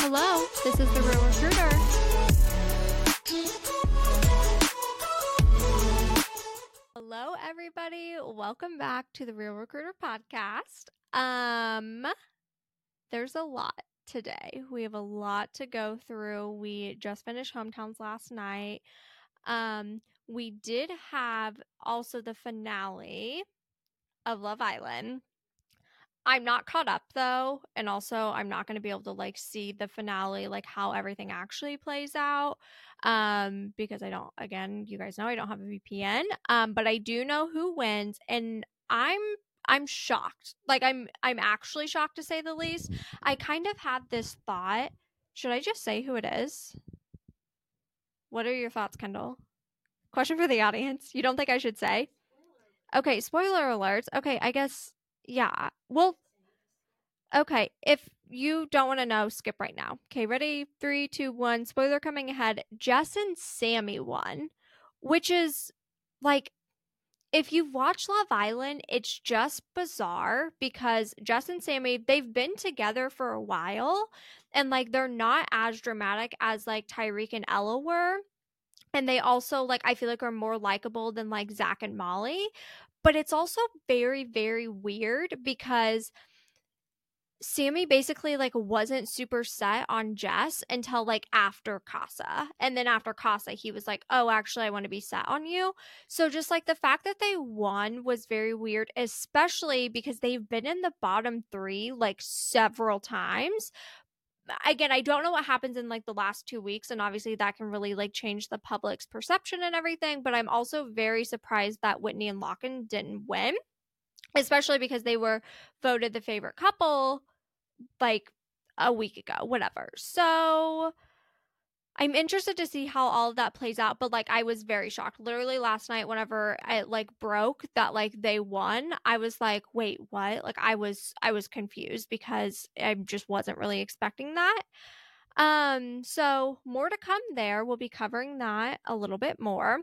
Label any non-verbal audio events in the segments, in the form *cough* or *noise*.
Hello, this is the Real Recruiter. Hello, everybody. Welcome back to the Real Recruiter podcast. Um, there's a lot today. We have a lot to go through. We just finished hometowns last night. Um, we did have also the finale of Love Island. I'm not caught up though, and also I'm not going to be able to like see the finale, like how everything actually plays out, um, because I don't. Again, you guys know I don't have a VPN, um, but I do know who wins, and I'm I'm shocked. Like I'm I'm actually shocked to say the least. I kind of had this thought. Should I just say who it is? What are your thoughts, Kendall? Question for the audience. You don't think I should say? Okay, spoiler alerts. Okay, I guess yeah. Well, okay. If you don't want to know, skip right now. Okay, ready? Three, two, one. Spoiler coming ahead. Jess and Sammy won, which is like, if you've watched Love Island, it's just bizarre because Jess and Sammy, they've been together for a while and like they're not as dramatic as like Tyrique and Ella were. And they also, like, I feel like are more likable than like Zach and Molly but it's also very very weird because Sammy basically like wasn't super set on Jess until like after Casa. And then after Casa, he was like, "Oh, actually I want to be set on you." So just like the fact that they won was very weird, especially because they've been in the bottom 3 like several times. Again, I don't know what happens in like the last 2 weeks and obviously that can really like change the public's perception and everything, but I'm also very surprised that Whitney and Lochan didn't win especially because they were voted the favorite couple like a week ago, whatever. So I'm interested to see how all of that plays out, but like I was very shocked. Literally last night whenever it like broke that like they won, I was like, "Wait, what?" Like I was I was confused because I just wasn't really expecting that. Um so more to come there. We'll be covering that a little bit more.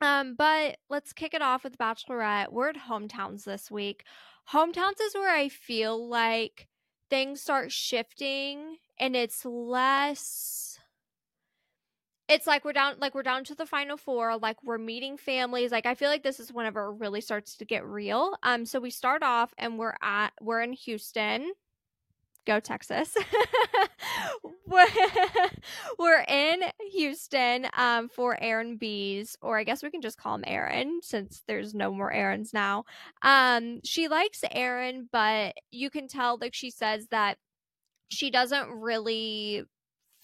Um, but let's kick it off with Bachelorette. We're at hometowns this week. Hometowns is where I feel like things start shifting and it's less it's like we're down like we're down to the final four like we're meeting families like i feel like this is whenever it really starts to get real um so we start off and we're at we're in houston go Texas. *laughs* *laughs* we're, in Houston um, for Aaron B's, or I guess we can just call him Aaron since there's no more Aarons now. Um, she likes Aaron, but you can tell like she says that she doesn't really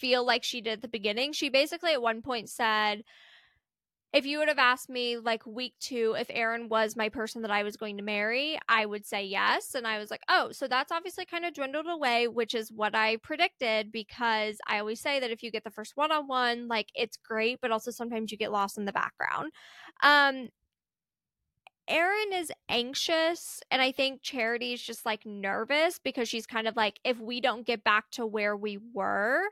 feel like she did at the beginning. She basically at one point said, if you would have asked me like week two if Aaron was my person that I was going to marry, I would say yes. And I was like, oh, so that's obviously kind of dwindled away, which is what I predicted because I always say that if you get the first one on one, like it's great, but also sometimes you get lost in the background. Um, Aaron is anxious, and I think Charity is just like nervous because she's kind of like, if we don't get back to where we were,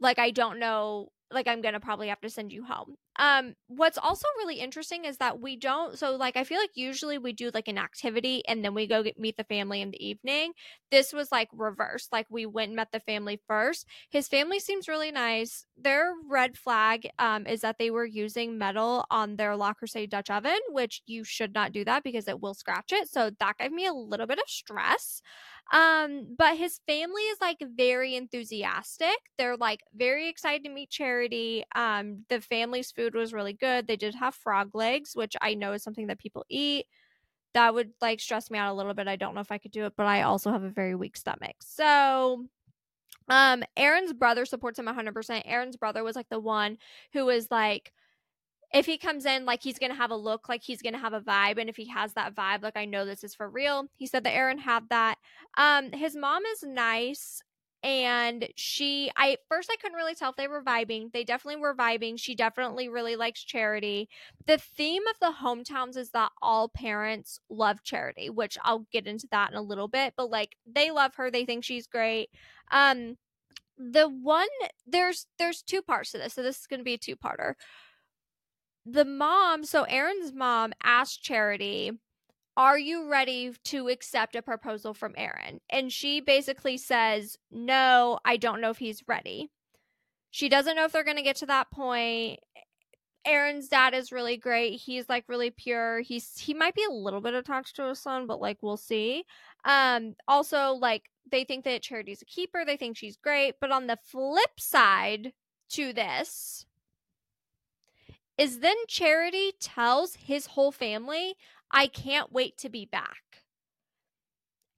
like, I don't know like I'm gonna probably have to send you home. Um, what's also really interesting is that we don't. So like I feel like usually we do like an activity and then we go get, meet the family in the evening. This was like reverse. Like we went and met the family first. His family seems really nice. Their red flag um is that they were using metal on their Le Creuset Dutch oven, which you should not do that because it will scratch it. So that gave me a little bit of stress. Um, but his family is like very enthusiastic. They're like very excited to meet Charity. Um, the family's food was really good. They did have frog legs, which I know is something that people eat. That would like stress me out a little bit. I don't know if I could do it, but I also have a very weak stomach. So um Aaron's brother supports him 100%. Aaron's brother was like the one who was like if he comes in like he's gonna have a look like he's gonna have a vibe and if he has that vibe like i know this is for real he said that aaron had that um his mom is nice and she i first i couldn't really tell if they were vibing they definitely were vibing she definitely really likes charity. The theme of the hometowns is that all parents love charity which i'll get into that in a little bit but like they love her they think she's great. Um the one there's there's two parts to this so this is going to be a two-parter. The mom, so Aaron's mom asked Charity, Are you ready to accept a proposal from Aaron? And she basically says, No, I don't know if he's ready. She doesn't know if they're going to get to that point. Aaron's dad is really great. He's like really pure. He's he might be a little bit attached to his son, but like we'll see. Um also like they think that Charity's a keeper. They think she's great, but on the flip side to this is then Charity tells his whole family, "I can't wait to be back."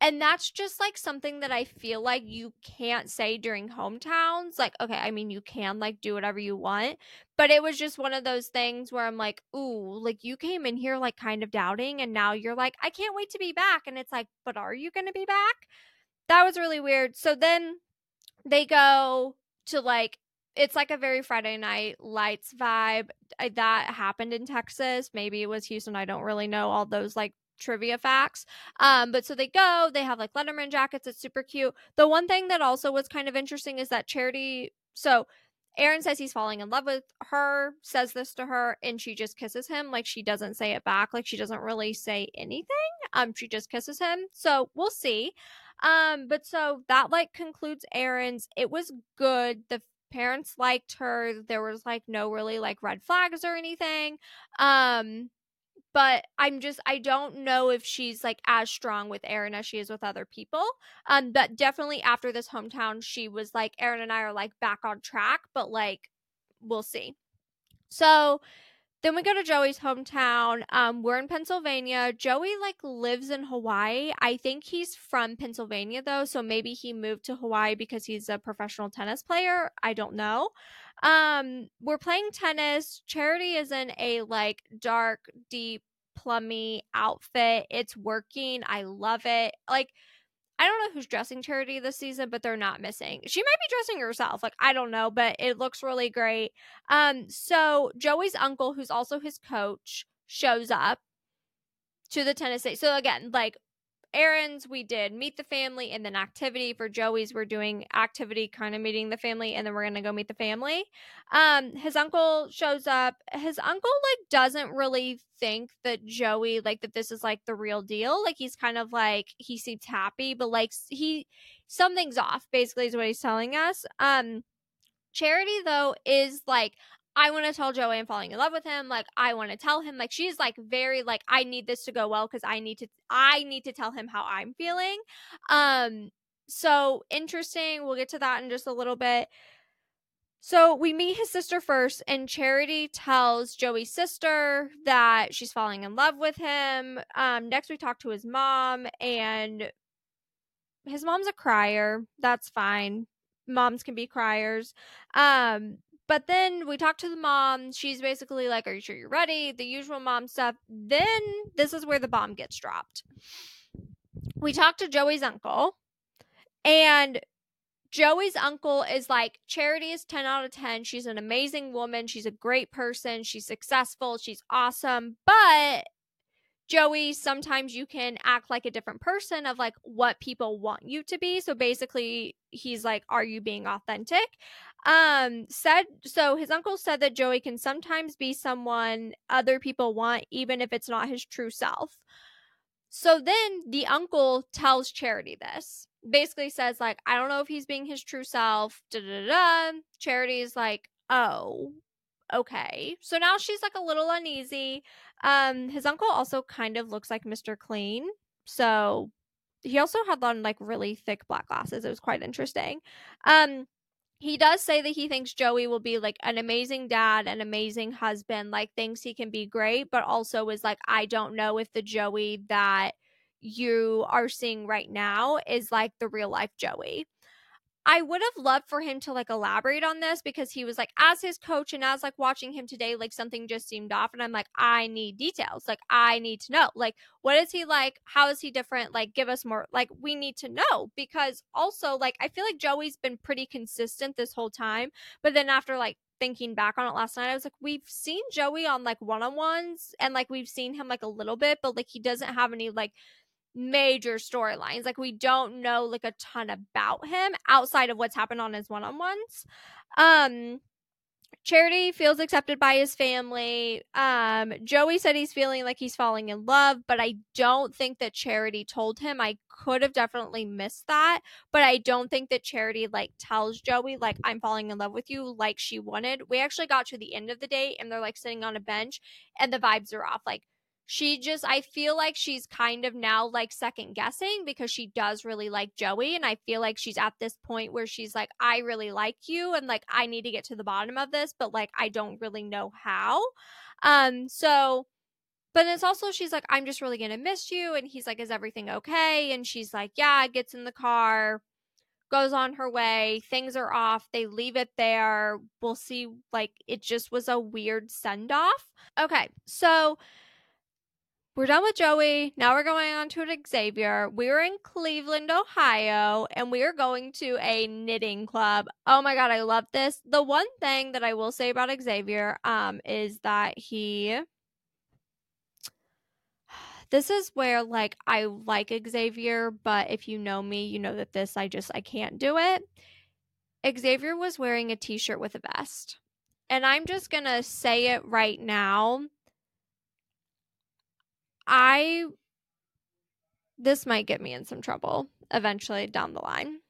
And that's just like something that I feel like you can't say during hometowns. Like, okay, I mean, you can like do whatever you want, but it was just one of those things where I'm like, ooh, like you came in here like kind of doubting, and now you're like, I can't wait to be back. And it's like, but are you going to be back? That was really weird. So then they go to like, it's like a very Friday night lights vibe. That happened in Texas. Maybe it was Houston. I don't really know all those like trivia facts. Um, but so they go, they have like Letterman jackets. It's super cute. The one thing that also was kind of interesting is that Charity. So Aaron says he's falling in love with her, says this to her, and she just kisses him. Like she doesn't say it back. Like she doesn't really say anything. Um, she just kisses him. So we'll see. Um, but so that like concludes Aaron's. It was good. The parents liked her. There was like no really like red flags or anything. Um, but I'm just I don't know if she's like as strong with Aaron as she is with other people. Um, but definitely after this hometown, she was like Aaron and I are like back on track, but like we'll see. So then we go to Joey's hometown. Um, we're in Pennsylvania. Joey like lives in Hawaii. I think he's from Pennsylvania though, so maybe he moved to Hawaii because he's a professional tennis player. I don't know. Um, we're playing tennis. Charity is in a like dark, deep, plummy outfit. It's working. I love it. Like, I don't know who's dressing Charity this season, but they're not missing. She might be dressing herself. Like, I don't know, but it looks really great. Um, so Joey's uncle, who's also his coach, shows up to the tennis state. So again, like Aaron's we did meet the family and then activity for joey's. We're doing activity kind of meeting the family and then we're gonna go meet the family. Um his uncle shows up. His uncle like doesn't really think that joey like that this is like the real deal. Like he's kind of like he seems happy but like he something's off basically is what he's telling us. Um Charity though is like I want to tell Joey I'm falling in love with him. Like I want to tell him like she's like very like I need this to go well cuz I need to I need to tell him how I'm feeling. Um so interesting. We'll get to that in just a little bit. So we meet his sister first, and Charity tells Joey's sister that she's falling in love with him. Um, next, we talk to his mom, and his mom's a crier. That's fine. Moms can be criers. Um, but then we talk to the mom. She's basically like, Are you sure you're ready? The usual mom stuff. Then this is where the bomb gets dropped. We talk to Joey's uncle, and Joey's uncle is like, Charity is 10 out of 10. She's an amazing woman. She's a great person. She's successful. She's awesome. But Joey, sometimes you can act like a different person of like what people want you to be. So basically, he's like, Are you being authentic? um said so his uncle said that joey can sometimes be someone other people want even if it's not his true self. So then the uncle tells charity this. Basically says like i don't know if he's being his true self. Da da da charity is like oh okay. So now she's like a little uneasy um his uncle also kind of looks like mr clean so he also had on like really thick black glasses it was quite interesting um he does say that he thinks Joey will be like an amazing dad, an amazing husband, like thinks he can be great, but also is like, I don't know if the Joey that you are seeing right now is like the real life Joey. I would have loved for him to like elaborate on this because he was like, as his coach and as like watching him today, like something just seemed off. And I'm like, I need details. Like, I need to know. Like, what is he like? How is he different? Like, give us more. Like, we need to know because also, like, I feel like Joey's been pretty consistent this whole time. But then after like thinking back on it last night, I was like, we've seen Joey on like one on ones and like we've seen him like a little bit, but like he doesn't have any like major storylines. Like we don't know like a ton about him outside of what's happened on his one-on-ones. Um Charity feels accepted by his family. Um, Joey said he's feeling like he's falling in love, but I don't think that Charity told him. I could have definitely missed that, but I don't think that Charity like tells Joey like I'm falling in love with you like she wanted. We actually got to the end of the date and they're like sitting on a bench and the vibes are off. Like she just I feel like she's kind of now like second guessing because she does really like Joey and I feel like she's at this point where she's like I really like you and like I need to get to the bottom of this but like I don't really know how. Um so but it's also she's like I'm just really going to miss you and he's like is everything okay and she's like yeah, gets in the car goes on her way. Things are off. They leave it there. We'll see. Like, it just was a weird send off. Okay. So we're done with Joey. Now we're going on to Xavier. We were in Cleveland, Ohio, and we are going to a knitting club. Oh my god, I love this. The one thing that I will say about Xavier um is that he *sighs* this is where like I like Xavier, but if you know me, you know that this I just I can't do it. Xavier was wearing a t-shirt with a vest. And I'm just going to say it right now I this might get me in some trouble eventually down the line.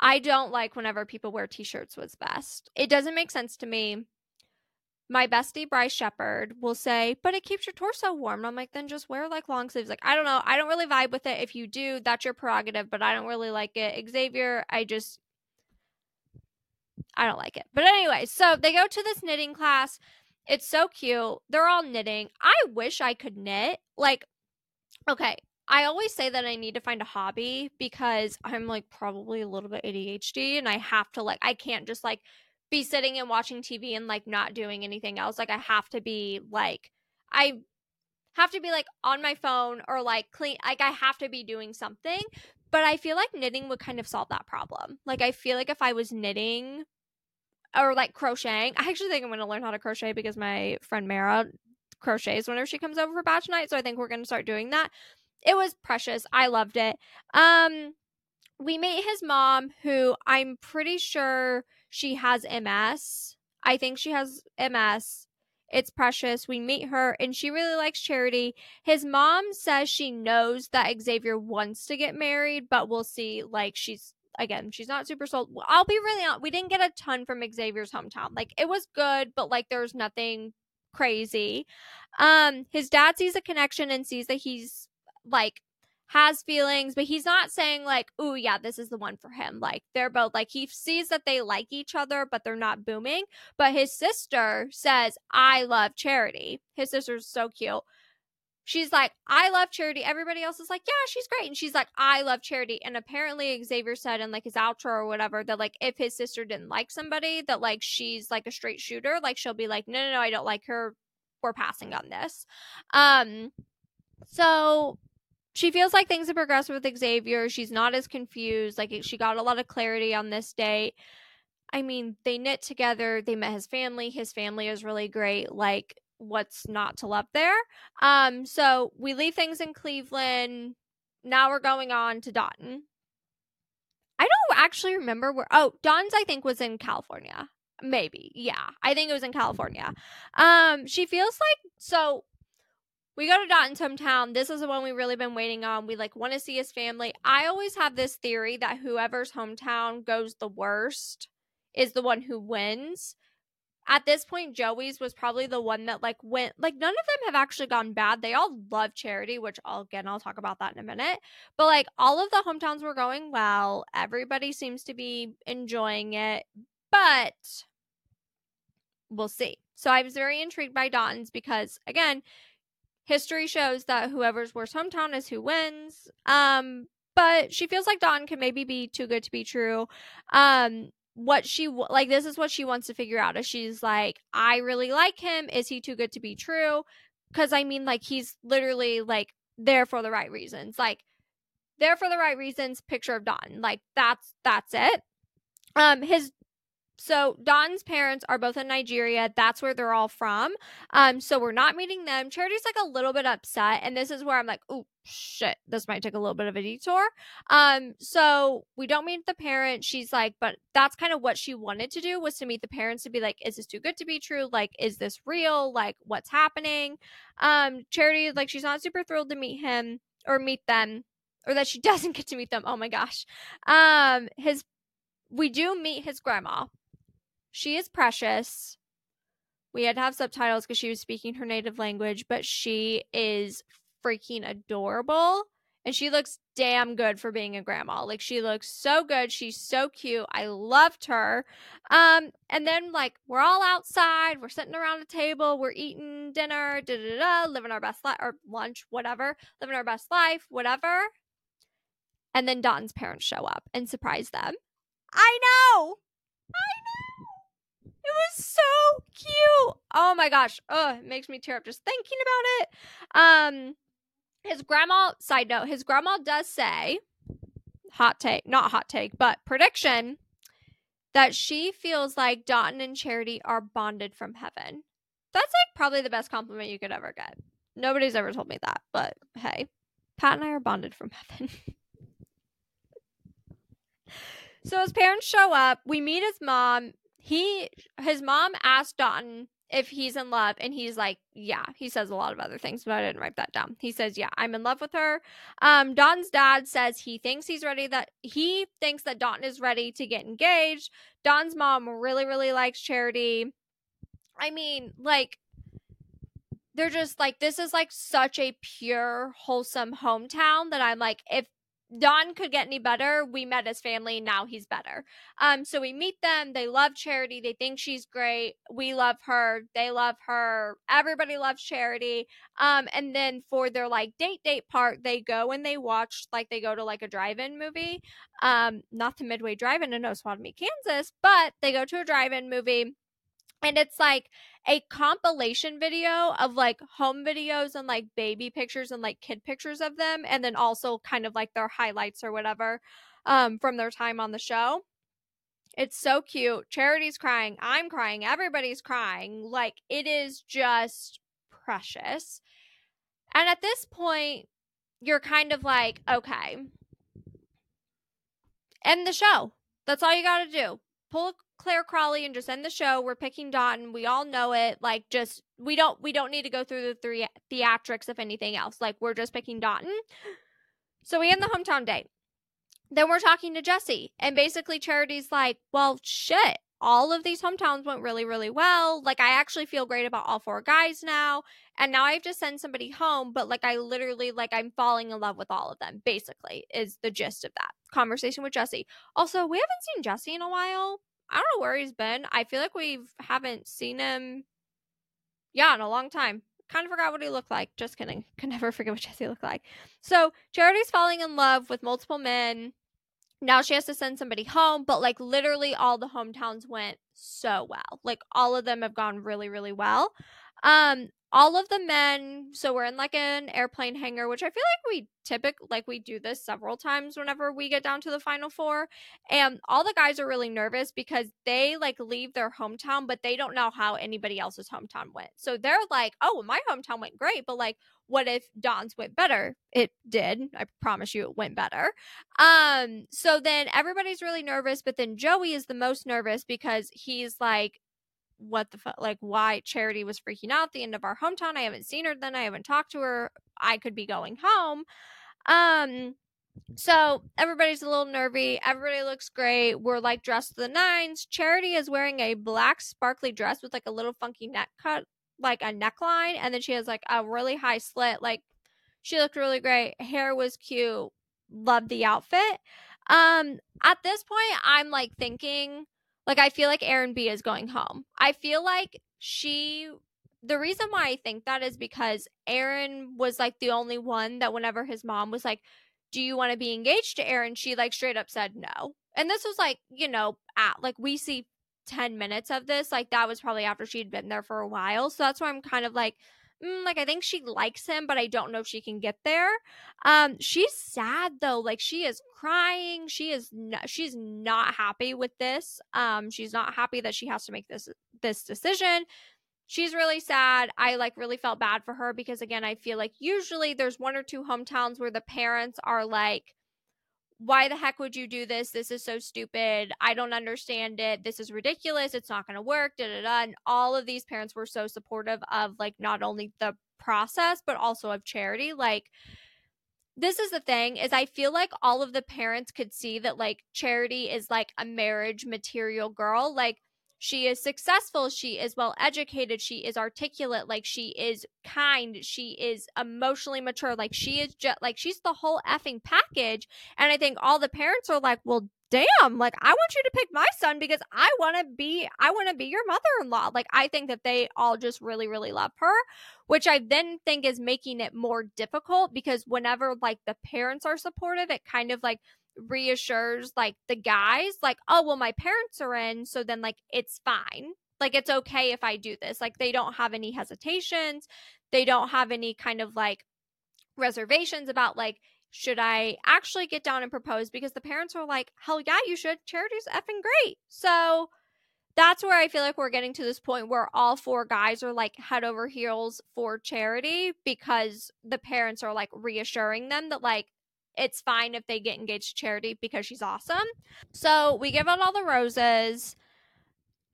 I don't like whenever people wear t-shirts with vest. It doesn't make sense to me. My bestie Bryce Shepard will say, "But it keeps your torso warm." And I'm like, "Then just wear like long sleeves." Like, I don't know. I don't really vibe with it. If you do, that's your prerogative, but I don't really like it. Xavier, I just I don't like it. But anyway, so they go to this knitting class. It's so cute. They're all knitting. I wish I could knit. Like, okay, I always say that I need to find a hobby because I'm like probably a little bit ADHD and I have to like I can't just like be sitting and watching TV and like not doing anything else. Like I have to be like I have to be like on my phone or like clean like I have to be doing something. But I feel like knitting would kind of solve that problem. Like I feel like if I was knitting or like crocheting. I actually think I'm going to learn how to crochet because my friend Mara crochets whenever she comes over for Bach night. So I think we're going to start doing that. It was precious. I loved it. Um, we meet his mom, who I'm pretty sure she has MS. I think she has MS. It's precious. We meet her and she really likes Charity. His mom says she knows that Xavier wants to get married, but we'll see. Like, she's again, she's not super sold. I'll be really honest. We didn't get a ton from Xavier's hometown. Like it was good, but like there's nothing crazy. Um, his dad sees a connection and sees that he's like has feelings, but he's not saying like, "Oh yeah, this is the one for him." Like they're both like he sees that they like each other, but they're not booming. But his sister says, "I love Charity." His sister's so cute she's like, I love Charity. Everybody else is like, yeah, she's great. And she's like, I love Charity. And apparently Xavier said in like his outro or whatever that like if his sister didn't like somebody, that like she's like a straight shooter. Like she'll be like, no, no, no, I don't like her. We're passing on this. Um, so she feels like things have progressed with Xavier. She's not as confused. Like she got a lot of clarity on this date. I mean, they knit together. They met his family. His family is really great. Like what's not to love there. Um, so we leave things in Cleveland. Now we're going on to Dotun. I don't actually remember where. Oh, Don's I think was in California. Maybe, yeah. I think it was in California. Um, she feels like so. We go to Dotun's hometown. This is the one we've really been waiting on. We like want to see his family. I always have this theory that whoever's hometown goes the worst is the one who wins at this point joey's was probably the one that like went like none of them have actually gone bad. They all love charity which I'll, again i'll talk about that in a minute. But like all of the hometowns were going well. Everybody seems to be enjoying it. But we'll see. So i was very intrigued by Dotun's because again history shows that whoever's worst hometown is who wins. Um but she feels like Dotun can maybe be too good to be true. Um, what she like this is what she wants to figure out is she's like i really like him. Is he too good to be true? Because i mean like he's literally like there for the right reasons like there for the right reasons picture of don like that's that's it. Um his so Don's parents are both in Nigeria. That's where they're all from. Um, so we're not meeting them. Charity's like a little bit upset, and this is where I'm like, oh shit, this might take a little bit of a detour. Um, so we don't meet the parents. She's like, but that's kind of what she wanted to do was to meet the parents to be like, is this too good to be true? Like, is this real? Like, what's happening? Um, Charity, like, she's not super thrilled to meet him or meet them, or that she *laughs* doesn't get to meet them. Oh my gosh. Um, his we do meet his grandma she is precious. We had to have subtitles because she was speaking her native language, but she is freaking adorable. And she looks damn good for being a grandma. Like she looks so good. She's so cute. I loved her. Um, and then like we're all outside, we're sitting around a table, we're eating dinner, da da da, living our best life or lunch, whatever, living our best life, whatever. And then Don's parents show up and surprise them. I know. I it was so cute. Oh my gosh. Oh, it makes me tear up just thinking about it. Um his grandma, side note, his grandma does say, hot take, not hot take, but prediction that she feels like Dotun and Charity are bonded from heaven. That's like probably the best compliment you could ever get. Nobody's ever told me that, but hey, Pat and I are bonded from heaven. *laughs* so his parents show up. We meet his mom he his mom asked Dotun if he's in love and he's like yeah he says a lot of other things but i didn't write that down. He says yeah i'm in love with her. Um Dotun's dad says he thinks he's ready that he thinks that don is ready to get engaged. Don's mom really really likes charity. I mean like they're just like this is like such a pure wholesome hometown that i'm like if Don could get any better. We met his family. Now he's better. Um, so we meet them. They love Charity. They think she's great. We love her. They love her. Everybody loves Charity. Um, and then for their like date date part, they go and they watch like they go to like a drive-in movie. Um, not the Midway Drive-In in Osawatomie, Kansas, but they go to a drive-in movie and it's like a compilation video of like home videos and like baby pictures and like kid pictures of them and then also kind of like their highlights or whatever um from their time on the show. It's so cute. Charity's crying. I'm crying. Everybody's crying. Like it is just precious. And at this point you're kind of like okay. End the show. That's all you got to do. Pull Clare Crawley and just end the show. We're picking Dotun. We all know it. Like, just we don't we don't need to go through the three theatrics if anything else. Like, we're just picking Dotun. So we end the hometown date. Then we're talking to Jesse, and basically Charity's like, "Well, shit. All of these hometowns went really, really well. Like, I actually feel great about all four guys now. And now I have to send somebody home, but like, I literally, like, I'm falling in love with all of them, basically, is the gist of that conversation with Jesse. Also, we haven't seen Jesse in a while. I don't know where he's been. I feel like we haven't seen him, yeah, in a long time. Kind of forgot what he looked like. Just kidding. *laughs* Can never forget what Jesse looked like. So Charity's falling in love with multiple men. Now she has to send somebody home, but like literally all the hometowns went so well. Like all of them have gone really, really well. Um, all of the men so we're in like an airplane hangar which i feel like we typically like we do this several times whenever we get down to the final four and all the guys are really nervous because they like leave their hometown but they don't know how anybody else's hometown went. So they're like oh my hometown went great but like what if don's went better? It did i promise you it went better. Um so then everybody's really nervous but then joey is the most nervous because he's like what the fuck, like why Charity was freaking out the end of our hometown. I haven't seen her then. I haven't talked to her. I could be going home. Um, so everybody's a little nervy. Everybody looks great. We're like dressed to the nines. Charity is wearing a black sparkly dress with like a little funky neck cut, like a neckline, and then she has like a really high slit. Like she looked really great. Hair was cute. Loved the outfit. Um, at this point, I'm like thinking like I feel like Aaron B is going home. I feel like she the reason why I think that is because Aaron was like the only one that whenever his mom was like, "Do you want to be engaged to Aaron?" she like straight up said no. And this was like, you know, at like we see 10 minutes of this, like that was probably after she'd been there for a while. So that's why I'm kind of like mm, like I think she likes him, but I don't know if she can get there. Um, she's sad though. Like she is crying. She is she's not happy with this. Um, she's not happy that she has to make this this decision. She's really sad. I like really felt bad for her because again, I feel like usually there's one or two hometowns where the parents are like why the heck would you do this? This is so stupid. I don't understand it. This is ridiculous. It's not going to work. Da da da. And all of these parents were so supportive of like not only the process but also of charity. Like this is the thing is I feel like all of the parents could see that like charity is like a marriage material girl. Like she is successful she is well educated she is articulate like she is kind she is emotionally mature like she is just like she's the whole effing package and i think all the parents are like well damn like i want you to pick my son because i want to be i want to be your mother-in-law. Like i think that they all just really really love her which i then think is making it more difficult because whenever like the parents are supportive it kind of like reassures like the guys like oh well my parents are in so then like it's fine. Like it's okay if i do this. Like they don't have any hesitations. They don't have any kind of like reservations about like should i actually get down and propose? Because the parents are like hell yeah you should. Charity's effing great. So that's where i feel like we're getting to this point where all four guys are like head over heels for charity because the parents are like reassuring them that like it's fine if they get engaged to Charity because she's awesome. So we give out all the roses.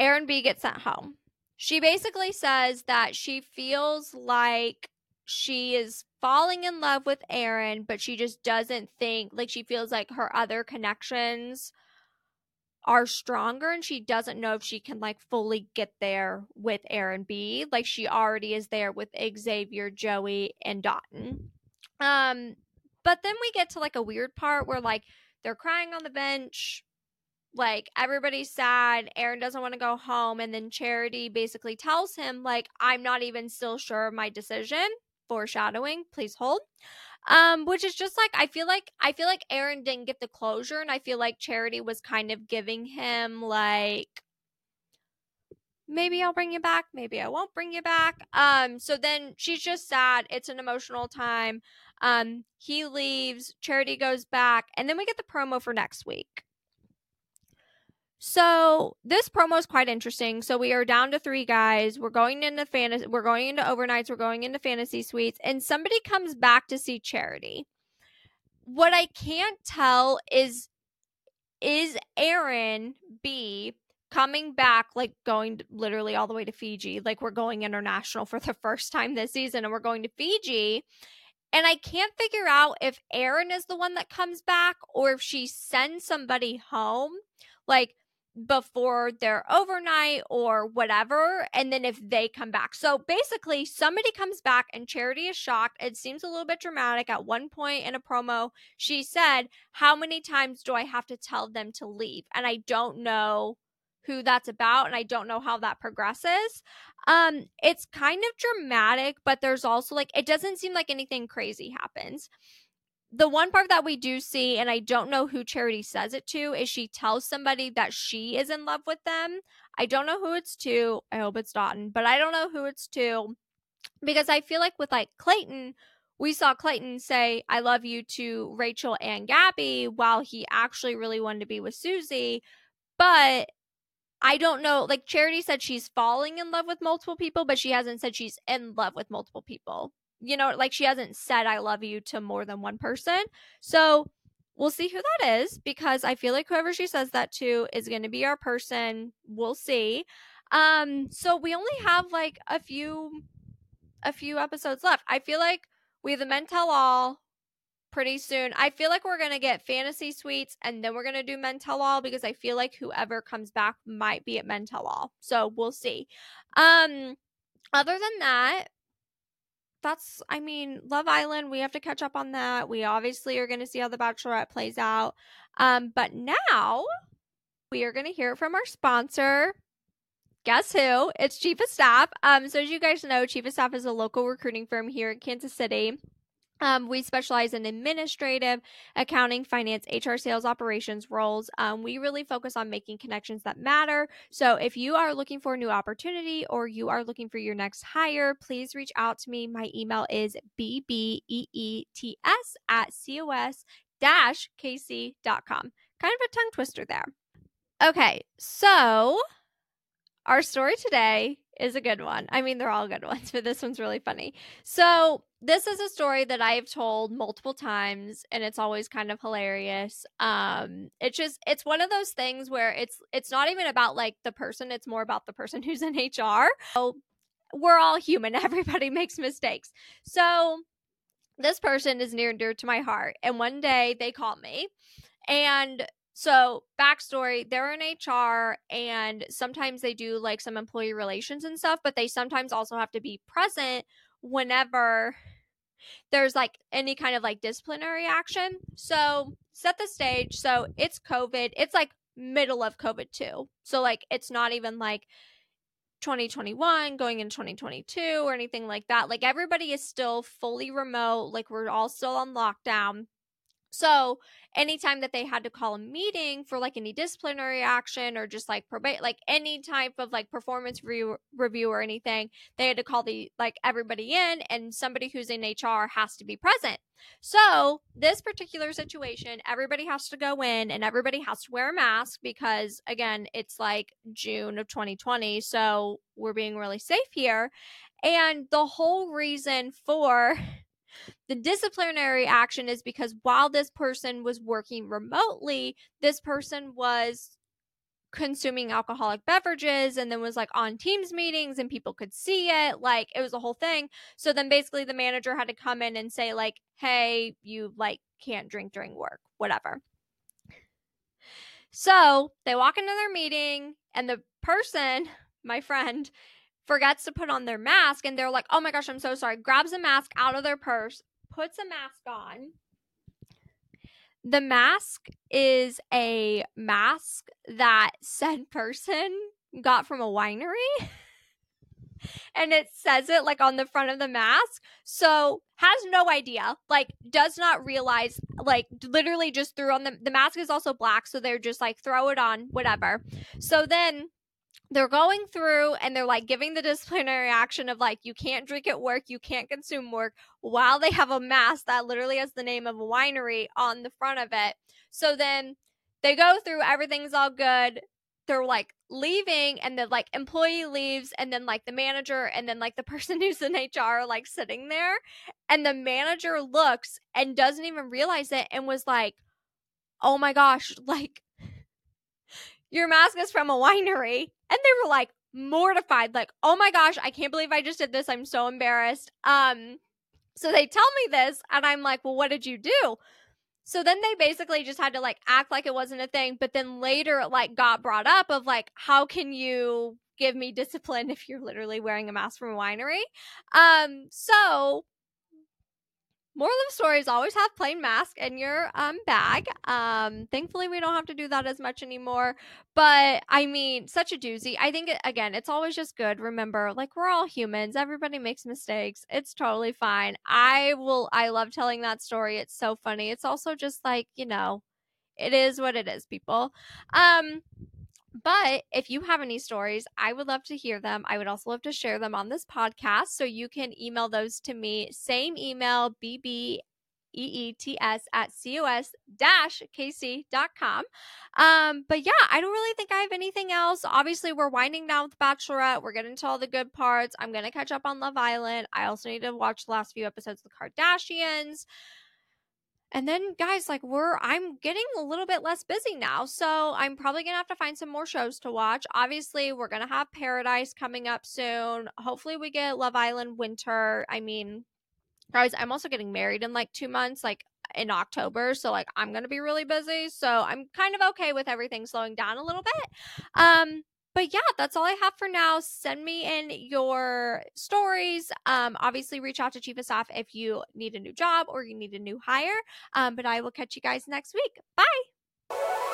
Aaron B gets sent home. She basically says that she feels like she is falling in love with Aaron, but she just doesn't think like she feels like her other connections are stronger and she doesn't know if she can like fully get there with Aaron B. Like she already is there with Xavier, Joey, and Dotun. Um but then we get to like a weird part where like they're crying on the bench. Like everybody's sad. Aaron doesn't want to go home. And then Charity basically tells him, like, I'm not even still sure of my decision. Foreshadowing, please hold. Um, which is just like I feel like I feel like Aaron didn't get the closure, and I feel like Charity was kind of giving him like maybe I'll bring you back, maybe I won't bring you back. Um, so then she's just sad. It's an emotional time. Um, he leaves, Charity goes back, and then we get the promo for next week. So this promo is quite interesting. So we are down to three guys. We're going into fantasy. We're going into overnights. We're going into fantasy suites, and somebody comes back to see Charity. What I can't tell is is Aaron B coming back, like going literally all the way to Fiji. Like we're going international for the *laughs* first time this season, and we're going to Fiji. And I can't figure out if Aaron is the one that comes back or if she sends somebody home, like before their overnight or whatever. And then if they come back. So basically, somebody comes back and Charity is shocked. It seems a little bit dramatic. At one point in a promo, she said, How many times do I have to tell them to leave? And I don't know who that's about and I don't know how that progresses. Um it's kind of dramatic, but there's also like it doesn't seem like anything crazy happens. The one part that we do see and I don't know who Charity says it to is she tells somebody that she is in love with them. I don't know who it's to. I hope it's Dotun, but I don't know who it's to because I feel like with like Clayton we saw Clayton say, I love you to Rachel and Gabby while he actually really wanted to be with Susie. But I don't know. Like Charity said she's falling in love with multiple people, but she hasn't said she's in love with multiple people. You know, like she hasn't said I love you to more than one person. So we'll see who that is because I feel like whoever she says that to is going to be our person. We'll see. Um so we only have like a few a few episodes left. I feel like we have the men tell all pretty soon. I feel like we're gonna get fantasy suites and then we're gonna do men tell all because I feel like whoever comes back might be at men tell all. So we'll see. Um other than that, that's I mean, Love Island, we have to catch up on that. We obviously are gonna see how the Bachelorette plays out. Um, but now we are gonna hear from our sponsor. Guess who? It's Chief of Staff. Um, so as you guys know, Chief of Staff is a local recruiting firm here in Kansas City Um, we specialize in administrative, accounting, finance, HR, sales, operations roles. Um, we really focus on making connections that matter. So if you are looking for a new opportunity or you are looking for your next hire, please reach out to me. My email is bbeets at cos kc.com. Kind of a tongue twister there. Okay, so our story today is a good one. I mean, they're all good *laughs* ones, but this one's really funny. So, this is a story that I've told multiple times and it's always kind of hilarious. Um it's just it's one of those things where it's it's not even about like the person, it's more about the person *laughs* who's in HR. So, we're all human. *laughs* Everybody makes mistakes. So, this person is near and dear to my heart. And one day they called me and so, backstory they're in HR and sometimes they do like some employee relations and stuff, but they sometimes also have to be present whenever there's like any kind of like disciplinary action. So, set the stage. So, it's COVID. It's like middle of COVID too. So, like, it's not even like 2021 going in 2022 or anything like that. Like, everybody is still fully remote. Like, we're all still on lockdown. So, anytime that they had to call a meeting for like any disciplinary action or just like probate, like any type of like performance re- review or anything, they had to call the like everybody in and somebody who's in HR has to be present. So, this particular situation, everybody has to go in and everybody has to wear a mask because, again, it's like June of 2020. So, we're being really safe here. And the whole reason for *laughs* the disciplinary action is because while this person was working remotely, this person was consuming alcoholic beverages and then was like on teams meetings and people could see it like it was a whole thing. So then basically the manager had to come in and say like hey you like can't drink during work whatever. So they walk into their meeting and the person *laughs* my friend forgets to put on their mask and they're like oh my gosh i'm so sorry grabs a mask out of their purse puts a mask on. The mask is a mask that *laughs* said person got from a winery. *laughs* and it says it like on the front of the mask. So has no idea, like does not realize, like literally just threw on the the mask is also black, so they're just like throw it on, whatever. So then they're going through and they're like giving the disciplinary action of like you can't drink at work you can't consume work while they have a mask that literally has the name of a winery on the front of it. So then they go through everything's all good they're like leaving and the like employee leaves and then like the manager and then like the *laughs* person who's in HR like sitting there and the manager looks and doesn't even realize it and was like oh my gosh *laughs* like your mask is from a winery and they were like mortified like oh my gosh i can't believe i just did this i'm so embarrassed. Um so they tell me this and i'm like well what did you do? So then they basically just had to like act like it wasn't a thing but then later it like got brought up of like how can you give me discipline if you're literally wearing a mask from a winery? Um so moral of is always have plain mask in your um bag um thankfully we don't have to do that as much anymore but i mean such a doozy. I think again it's always just good remember like we're all humans everybody makes mistakes it's totally fine. I will i love telling that story it's so funny it's also just like you know it is what it is people. Um but if you have any stories, I would love to hear them. I would also love to share them on this podcast. So you can email those to me. Same email, bb EETS at COS KC.com. Um, but yeah, I don't really think I have anything else. Obviously, we're winding down with Bachelorette. We're getting to all the good parts. I'm going to catch up on Love Island. I also need to watch the last few episodes of the Kardashians. And then guys, like we're I'm getting a little bit less busy now. So I'm probably to have to find some more shows to watch. Obviously, we're to have Paradise coming up soon. Hopefully we get Love Island winter. I mean, guys, I'm also getting married in like 2 months like in October. So like I'm to be really busy. So I'm kind of okay with everything slowing down a little bit. Um but yeah, that's all I have for now. Send me in your stories. Um, obviously, reach out to Chief of Staff if you need a new job or you need a new hire. Um, but I will catch you guys next week. Bye.